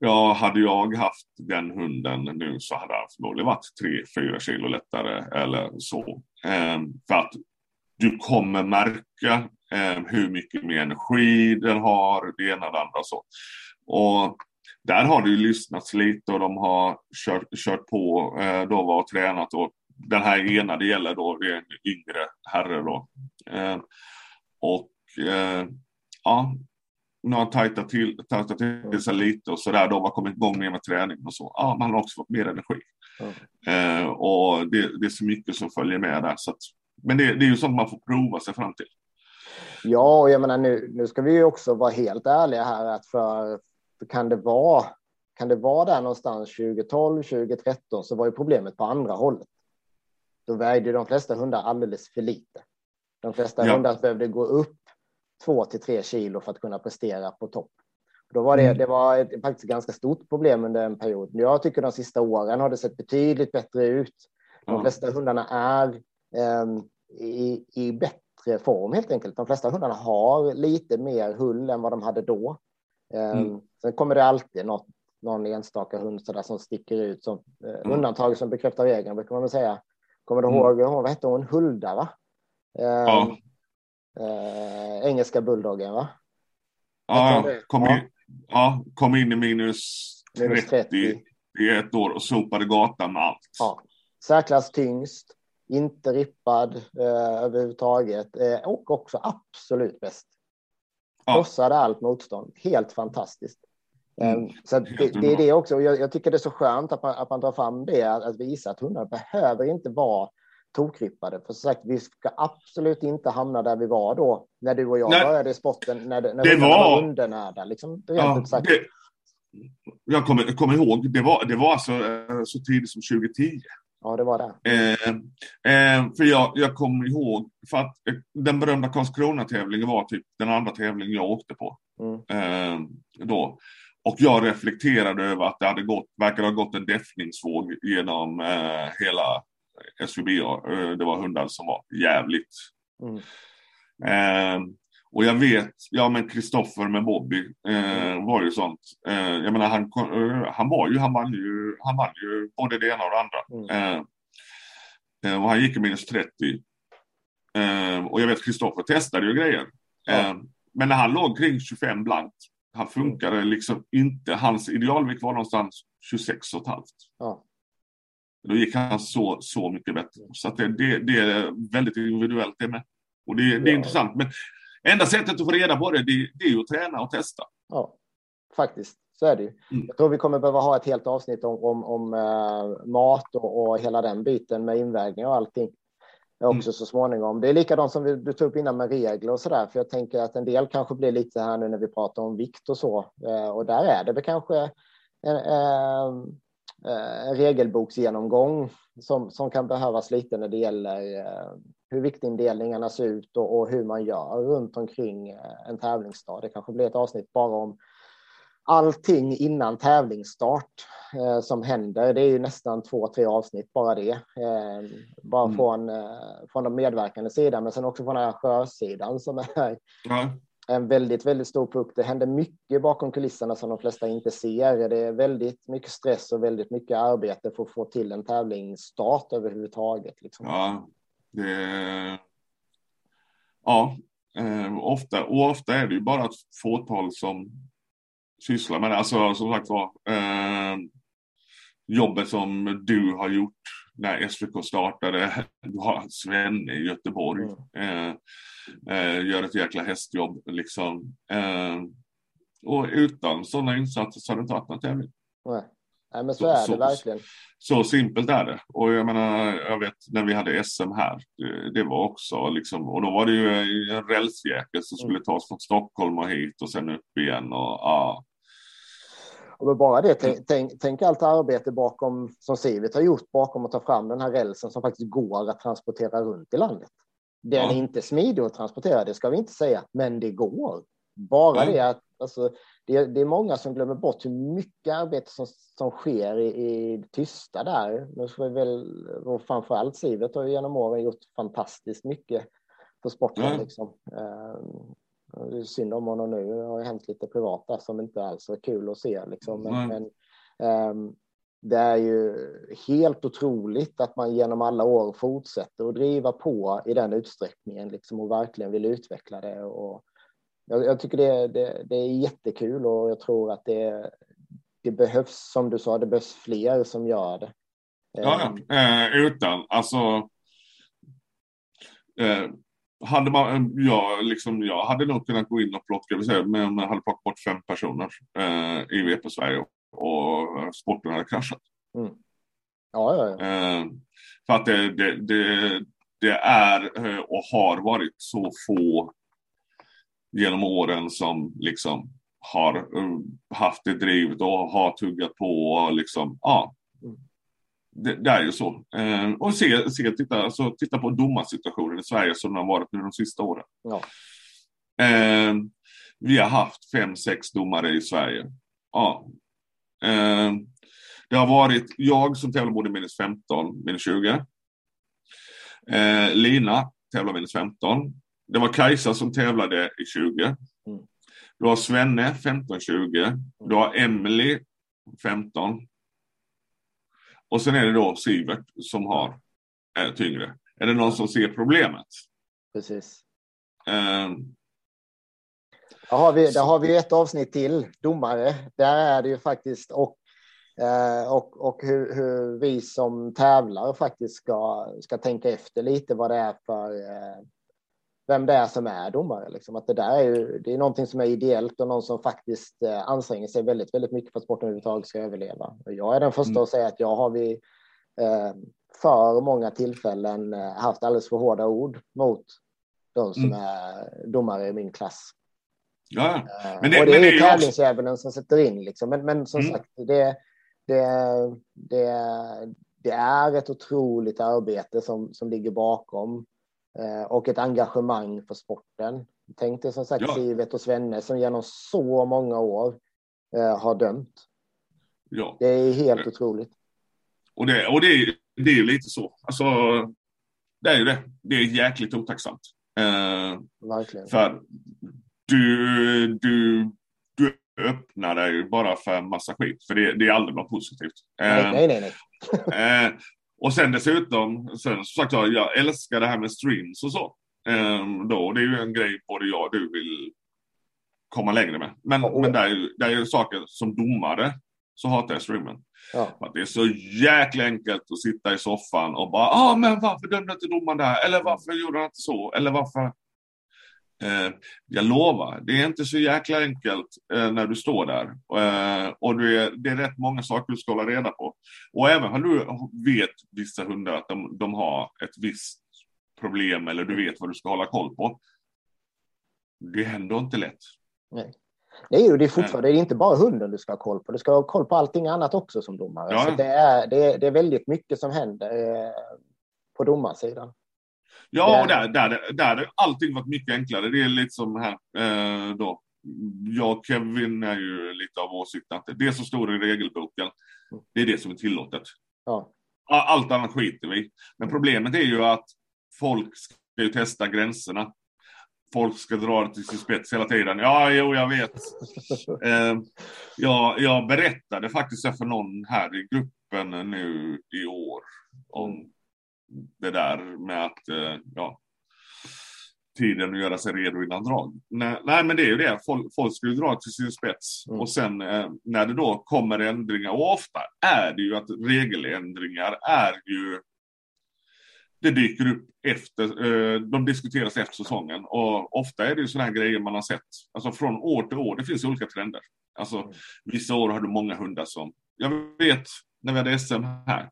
Ja, hade jag haft den hunden nu så hade han förmodligen varit 3-4 kilo lättare eller så. Eh, för att du kommer märka eh, hur mycket mer energi den har, det ena och det andra så. Och där har det ju lyssnats lite och de har kört, kört på eh, då var och tränat och den här ena det gäller då det är en yngre herre då. Eh, och eh, ja, nu har han tajtat till, tajtat till sig lite och så där. De har kommit igång mer med träning och så. Ja, man har också fått mer energi. Mm. Och det, det, är så mycket som följer med där. Så att, men det, det är ju sånt man får prova sig fram till. Ja, och jag menar nu, nu ska vi ju också vara helt ärliga här att för, kan det vara kan det vara där någonstans 2012, 2013 så var ju problemet på andra hållet. Då vägde de flesta hundar alldeles för lite. De flesta ja. hundar behövde gå upp två till tre kilo för att kunna prestera på topp. Då var det, mm. det var ett, faktiskt ett ganska stort problem under en period. Jag tycker de sista åren har det sett betydligt bättre ut. De flesta hundarna är um, i, i bättre form helt enkelt. De flesta hundarna har lite mer hull än vad de hade då. Um, mm. Sen kommer det alltid något, någon enstaka hund så som sticker ut som eh, mm. undantag som bekräftar regeln, brukar man väl säga. Kommer du mm. ihåg, vad hette hon, Hulda va? Eh, ja. eh, engelska bulldoggen va? Ja, kom in, ja, kom in i minus 30, minus 30 i ett år och sopade gatan med allt. Ja. Särklass tyngst, inte rippad eh, överhuvudtaget eh, och också absolut bäst. Krossade allt motstånd. Helt fantastiskt. Mm. Så det, det, är det också. Jag, jag, tycker det är så skönt att man, att man drar fram det, att, att visa att hundar behöver inte vara tokrippade. För som sagt, vi ska absolut inte hamna där vi var då, när du och jag Nej. började i sporten, när, när det var, undernärda. Liksom, ja, det, jag kommer, kommer ihåg, det var, det var alltså eh, så tidigt som 2010. Ja, det var det. Eh, eh, för jag, jag kommer ihåg, för att eh, den berömda Karlskrona-tävlingen var typ den andra tävlingen jag åkte på. Mm. Eh, då. Och jag reflekterade över att det hade gått, verkade ha gått en däffningsvåg genom eh, hela SVB. Det var hundar som var jävligt. Mm. Och jag vet, ja men Kristoffer med Bobby eh, var ju sånt. Eh, jag menar han, eh, han var ju, han vann ju, han vann ju både det ena och det andra. Mm. Eh, eh och han gick i minus 30. Eh, och jag vet Kristoffer testade ju grejer. Ja. men när han låg kring 25 blankt, han funkade mm. liksom inte. Hans idealvikt var någonstans 26 och ett halvt. Ja. Då gick han så, så mycket bättre. Så det, det, det är väldigt individuellt det med. Och det, det är ja. intressant. Men Enda sättet att få reda på det, det, det är ju att träna och testa. Ja, faktiskt. Så är det ju. Mm. Jag tror vi kommer behöva ha ett helt avsnitt om, om, om äh, mat och, och, hela den biten med invägning och allting. Också mm. så småningom. Det är likadant som vi, du tog upp innan med regler och så där. För jag tänker att en del kanske blir lite här nu när vi pratar om vikt och så. Äh, och där är det väl kanske en, äh, en regelboksgenomgång som, som kan behövas lite när det gäller eh, hur viktindelningarna ser ut och, och, hur man gör runt omkring eh, en tävlingsdag. Det kanske blir ett avsnitt bara om allting innan tävlingsstart eh, som händer. Det är ju nästan två, tre avsnitt bara det. Eh, bara mm. från, eh, från de medverkande sidan, men sen också från arrangörssidan som är ja en väldigt, väldigt stor puck. Det händer mycket bakom kulisserna som de flesta inte ser. Det är väldigt mycket stress och väldigt mycket arbete för att få till en tävlingsstart överhuvudtaget. Liksom. Ja, det... Ja, eh, ofta, och ofta är det ju bara ett fåtal som sysslar med det. Alltså som sagt var, eh, jobbet som du har gjort när SVK startade. Du har Svenne i Göteborg. Mm. Eh, eh, gör ett jäkla hästjobb liksom. Eh, och utan sådana insatser så hade det inte varit någon tävling. Nej. Nej, men så, så är det så, verkligen. Så, simpelt är det. Och jag menar, jag vet när vi hade SM här, det, det var också liksom, och då var det ju en rälsjäkel som skulle mm. tas från Stockholm och hit och sen upp igen och ja. Och bara det, tänk, tänk, tänk, allt arbete bakom som Civit har gjort bakom att ta fram den här rälsen som faktiskt går att transportera runt i landet. Den ja. är inte smidig att transportera, det ska vi inte säga, men det går. Bara ja. det att alltså, det, det, är många som glömmer bort hur mycket arbete som, som sker i, i tysta där. Nu ska vi väl, och framförallt Sivert har genom åren gjort fantastiskt mycket för sporten. Ja. Liksom. Uh, det är synd om honom nu, det har hänt lite privat där som inte alls är kul att se. Liksom. Men, men um, det är ju helt otroligt att man genom alla år fortsätter att driva på i den utsträckningen liksom, och verkligen vill utveckla det. Och jag, jag tycker det, det, det, är jättekul och jag tror att det, det behövs, som du sa, det behövs fler som gör det. Ja, ja. Eh, utan alltså. Eh, hade man, ja, liksom, jag hade nog kunnat gå in och plocka, men man hade plockat bort fem personer eh, i VP Sverige och sporten hade kraschat. Mm. Ja, ja, ja. Eh, för att det, det, det, det, är eh, och har varit så få genom åren som liksom har eh, haft det drivet och har tuggat på och liksom, ja. Mm. Det, det, är ju så. Eh, och se, se titta, alltså, titta på domarsituationen i Sverige som den har varit nu de sista åren. Ja. Eh, vi har haft fem, sex domare i Sverige. Ja, Eh, det har varit jag som tävlar både minus 15, minus 20. Eh, Lina tävlar minus 15. Det var Kajsa som tävlade i 20. Mm. Du har Svenne 15-20. Du har Emily 15. Och sen är det då Sivert som har är tyngre. Är det någon som ser problemet? Precis. Eh, där har, vi, där har vi ett avsnitt till, domare. Där är det ju faktiskt och, eh, och, och hur, hur, vi som tävlar faktiskt ska, ska tänka efter lite vad det är för, eh, vem det är som är domare. Liksom. Att det där är ju, det är någonting som är ideellt och någon som faktiskt eh, anstränger sig väldigt, väldigt mycket för att sporten överhuvudtaget ska överleva. Och jag är den första mm. att säga att jag har vid eh, för många tillfällen eh, haft alldeles för hårda ord mot de som mm. är domare i min klass. Ja, eh, men det, och det är ju tävlingsdjävulen som sätter in liksom. Men, men som mm. sagt, det, det, det, det är ett otroligt arbete som, som ligger bakom och ett engagemang för sporten. Tänk dig som sagt ja. Sivet och Svenne som genom så många år eh, har dömt. Ja. Det är helt otroligt. Och det, och det, det är ju lite så. Alltså, det är ju det. Det är jäkligt otacksamt. Eh, Verkligen. För du, du, du öppnar dig bara för massa skit. För det, det är aldrig något positivt. Eh, nej, nej, nej. eh, och sen dessutom, sen, som sagt jag, jag älskar det här med streams och så. Eh, då, det är ju en grej både jag och du vill komma längre med. Men, oh. men det är ju är saker som domare så hatar jag streamen. Ja. Att det är så jäkla enkelt att sitta i soffan och bara, ah, men varför dömde inte domaren där? Eller varför gjorde han inte så? Eller varför? Eh, jag lovar, det är inte så jäkla enkelt eh, när du står där. Eh, och det är, det är rätt många saker du ska hålla reda på. Och även om du vet vissa hundar att de, de har ett visst problem eller du vet vad du ska hålla koll på. Det är ändå inte lätt. Nej. Nej, och det är fortfarande det är inte bara hunden du ska ha koll på. Du ska ha koll på allting annat också som domare. Ja. Så det, är, det, är, det är väldigt mycket som händer på domarsidan. Ja, och där, där, där har allting varit mycket enklare. Det är lite som här eh, då. Jag och Kevin är ju lite av åsikten att det som står i regelboken, det är det som är tillåtet. Ja. Allt annat skiter vi Men problemet är ju att folk ska ju testa gränserna folk ska dra det till sin spets hela tiden. Ja, jo, jag vet. Eh, jag, jag berättade faktiskt för någon här i gruppen nu i år om det där med att, eh, ja, tiden att göra sig redo innan drag. Nej, nej, men det är ju det. Folk, folk ju dra till sin spets. Mm. Och sen eh, när det då kommer ändringar, och ofta är det ju att regeländringar är ju det dyker upp efter, eh, de diskuteras efter säsongen och ofta är det ju sådana här grejer man har sett, alltså från år till år, det finns olika trender. Alltså mm. vissa år har du många hundar som, jag vet när vi hade SM här,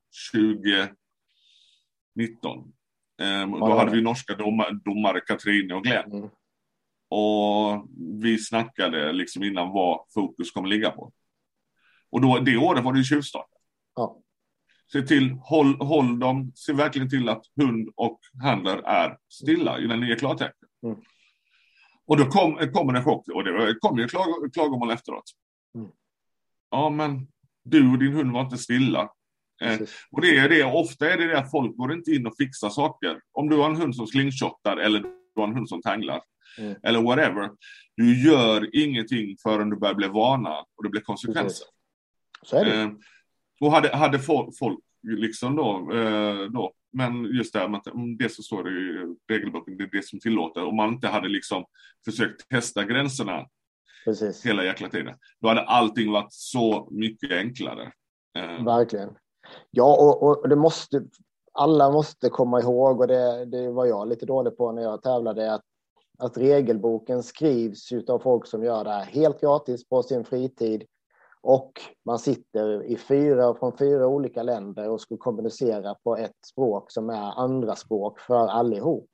2019, eh, då hade vi norska domare, domare Katrine och Glenn. Mm. Och vi snackade liksom innan vad fokus kommer ligga på. Och då, det året var det ju tjuvstart. Ja. Se till, håll, håll dem, se verkligen till att hund och handlar är stilla innan ni ger klartecken. Mm. Och då kom, kommer en chock och det kommer ju klag, klagomål efteråt. Mm. Ja, men du och din hund var inte stilla. Eh, och det är det, ofta är det det att folk går inte in och fixar saker. Om du har en hund som slingshottar eller du har en hund som tanglar. Mm. Eller whatever. Du gör ingenting förrän du börjar bli vana och det blir konsekvenser. Så är det. Eh, och hade, hade folk liksom då, eh, då, men just det här med att det som står i regelboken, det är det som tillåter. Om man inte hade liksom försökt testa gränserna Precis. hela jäkla tiden, då hade allting varit så mycket enklare. Eh. Verkligen. Ja, och, och det måste, alla måste komma ihåg, och det, det var jag lite dålig på när jag tävlade, att, att regelboken skrivs av folk som gör det här helt gratis på sin fritid och man sitter i fyra från fyra olika länder och ska kommunicera på ett språk som är andra språk för allihop.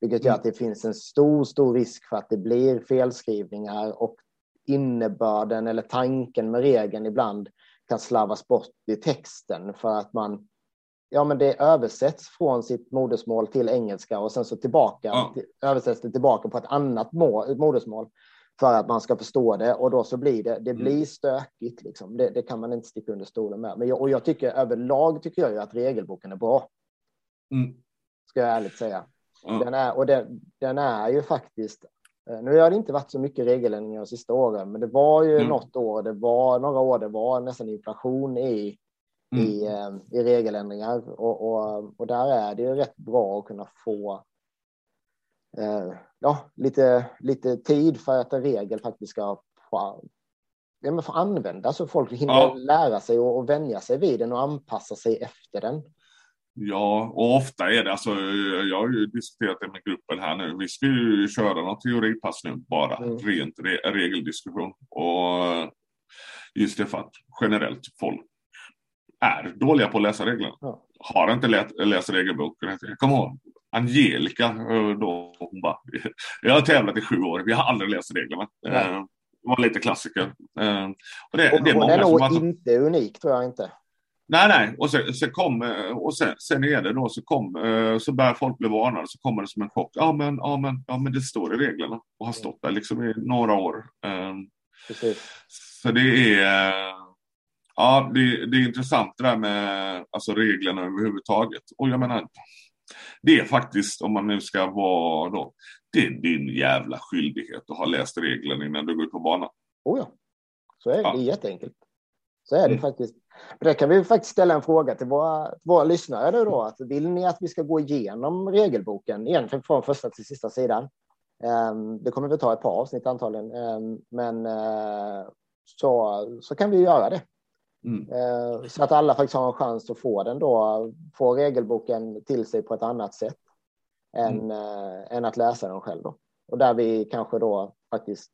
Vilket gör mm. att det finns en stor, stor risk för att det blir felskrivningar och innebörden eller tanken med regeln ibland kan slarvas bort i texten för att man ja, men det översätts från sitt modersmål till engelska och sen så tillbaka, ja. översätts det tillbaka på ett annat modersmål för att man ska förstå det och då så blir det, det mm. blir stökigt. Liksom. Det, det, kan man inte sticka under stolen med. Men jag, och jag tycker överlag tycker jag ju att regelboken är bra. Mm. Ska jag ärligt säga. Mm. Den, är, och den, den, är ju faktiskt, nu har det inte varit så mycket regeländringar de sista åren, men det var ju mm. något år, det var några år, det var nästan inflation i, mm. i, eh, i regeländringar och, och, och där är det ju rätt bra att kunna få eh, ja, lite, lite tid för att en regel faktiskt ska få, ja, men få användas så folk hinner ja. lära sig och, och vänja sig vid den och anpassa sig efter den. Ja, och ofta är det alltså, jag har ju diskuterat det med gruppen här nu. Vi ska ju köra något teoripass nu, bara mm. rent re regeldiskussion. Och just det för att generellt folk är dåliga på att läsa reglerna. Ja. Har inte läst, läst regelboken. Jag kommer ihåg Angelica då, hon bara, jag har tävlat i sju år, vi har aldrig läst reglerna. Nej. Eh, var lite klassiker. Eh, och det, och, det är, många är nog inte unik tror jag inte. Nej, nej, och sen, sen kom, och sen, sen är det då så kom, eh, så börjar folk bli varnade, så kommer det som en chock. Ja, men, ja, men, ja, men det står i reglerna och har stått där liksom i några år. Precis. Så det är, ja, det, det är intressant det där med alltså reglerna överhuvudtaget. Och jag menar, det är faktiskt, om man nu ska vara då, det är din jävla skyldighet att ha läst reglerna innan du går ut på banan. Oh ja, så är det. Ja. Det är jätteenkelt. Så är det mm. faktiskt. Det kan vi faktiskt ställa en fråga till våra, våra lyssnare då. Att vill ni att vi ska gå igenom regelboken egentligen från första till sista sidan? Um, det kommer vi ta ett par avsnitt antagligen, um, men uh, så, så kan vi göra det. Mm. Uh, så att alla faktiskt har en chans att få den då, få regelboken till sig på ett annat sätt än, mm. uh, än att läsa den själv. Då. Och där vi kanske då faktiskt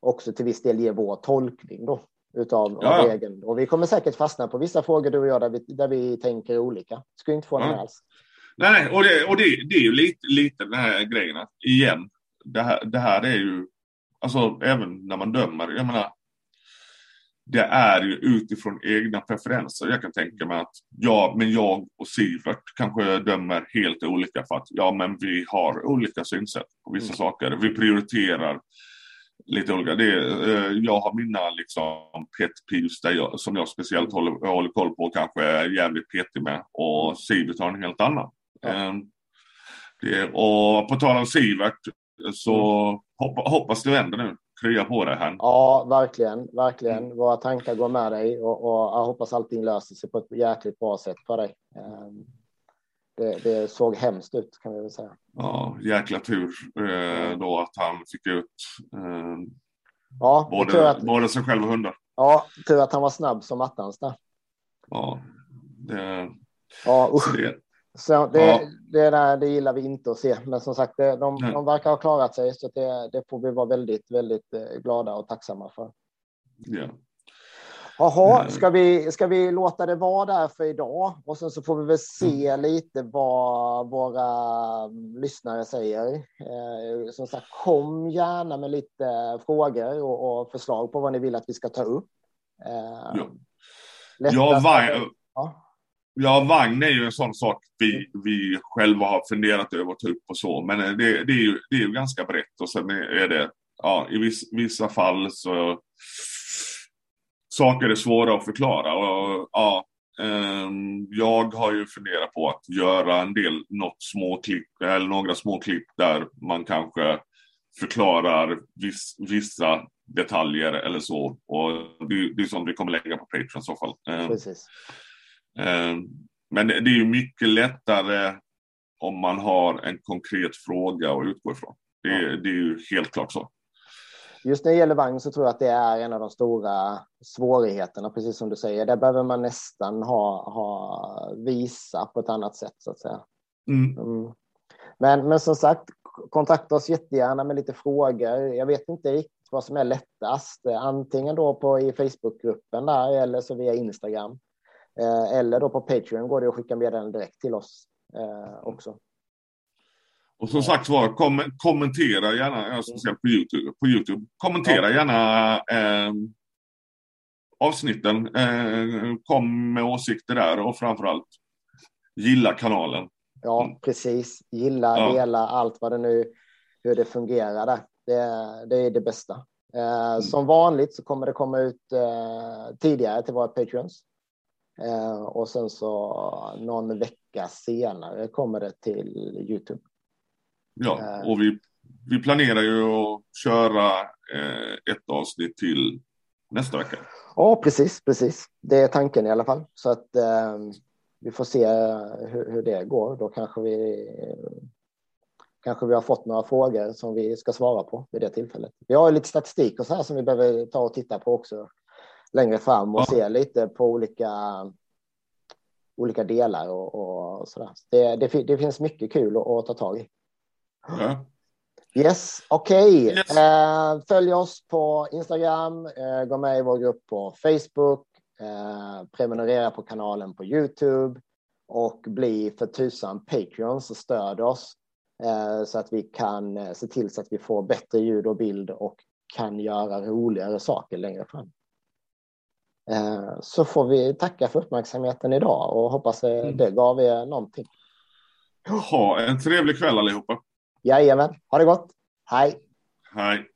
också till viss del ger vår tolkning då utav ja. regeln. Och vi kommer säkert fastna på vissa frågor du och jag där vi, där vi tänker olika. Skulle inte få ja. alls. Nej, och, det, och det, det är ju lite, lite den här grejen att igen, det här, det här är ju, alltså även när man dömer, jag menar, det är ju utifrån egna preferenser. Jag kan tänka mig att ja, men jag och Sivert kanske dömer helt olika för att ja, men vi har olika synsätt på vissa mm. saker. Vi prioriterar lite olika. Det är, eh, jag har mina liksom pet peeves där jag, som jag speciellt håller, håller koll på och kanske är jävligt petig med och Sivert har en helt annan. Ja. Ehm, det, och på tal om Sivert så mm. hoppa, hoppas det vänder nu. Krya på dig här. Ja, verkligen, verkligen. Mm. Våra tankar går med dig och, och jag hoppas allting löser sig på ett jäkligt bra sätt för dig. Um, det, det, såg hemskt ut kan vi väl säga. Ja, jäkla tur eh, då att han fick ut eh, ja, både, att, både sig själv och hundar. Ja, tur att han var snabb som attans där. Ja, det, ja, usch. det, så det, ja. det, där, det gillar vi inte att se, men som sagt, det, de, de verkar ha klarat sig, så det, det får vi vara väldigt, väldigt eh, glada och tacksamma för. Ja. Jaha, ska vi, ska vi låta det vara där för idag? Och sen så får vi väl se mm. lite vad våra lyssnare säger. Eh, som sagt, kom gärna med lite frågor och, och, förslag på vad ni vill att vi ska ta upp. Eh, ja. Ja, vagn, ja. ja, vagn är ju en sån sak vi, vi själva har funderat över att ta upp och så. Men det, det, är, ju, det är ju ganska brett och sen är det, ja, i viss, vissa fall så saker är svåra att förklara. Och, ja, um, jag har ju funderat på att göra en del, något små klipp, eller några små klipp där man kanske förklarar viss, vissa detaljer eller så. Och det, det är sånt vi kommer lägga på Patreon i så fall. Um, Precis. Um, men det är ju mycket lättare om man har en konkret fråga att utgå ifrån. Det, ja. det är ju helt klart så. Just när det gäller vagn så tror jag att det är en av de stora svårigheterna, precis som du säger. Där behöver man nästan ha, ha visa på ett annat sätt så att säga. Mm. Mm. Men, men som sagt, kontakta oss jättegärna med lite frågor. Jag vet inte riktigt vad som är lättast. Antingen då på i Facebookgruppen där eller så via Instagram. Eh, eller då på Patreon går det att skicka meddelanden direkt till oss eh, också. Och som sagt var, kom, kommentera gärna, speciellt på Youtube, på YouTube. kommentera gärna eh, avsnitten. Eh, kom med åsikter där och framförallt gilla kanalen. Ja, mm. precis. Gilla, ja. dela allt vad det nu, hur det fungerar där. Det, det är det bästa. Eh, mm. Som vanligt så kommer det komma ut eh, tidigare till våra patreons. Eh, och sen så någon vecka senare kommer det till Youtube. Ja, eh. och vi, vi planerar ju att köra eh, ett avsnitt till nästa vecka. Ja, precis, precis. Det är tanken i alla fall. Så att eh, vi får se hur, hur, det går. Då kanske vi kanske vi har fått några frågor som vi ska svara på vid det tillfället. Vi har lite statistik och så här som vi behöver ta och titta på också längre fram och ja. se lite på olika olika delar och, och sådär. Det, det, det, finns mycket kul att, att ta tag i. Ja. Yes, okej. Okay. Yes. Eh, följ oss på Instagram, eh, gå med i vår grupp på Facebook, eh, prenumerera på kanalen på Youtube och bli för tusan Patreons och stöd oss eh, så att vi kan eh, se till så att vi får bättre ljud och bild och kan göra roligare saker längre fram. Eh, så får vi tacka för uppmärksamheten idag och hoppas mm. det gav er någonting. Ha en trevlig kväll allihopa. Jajamän, ha det gott. Hej. Hej.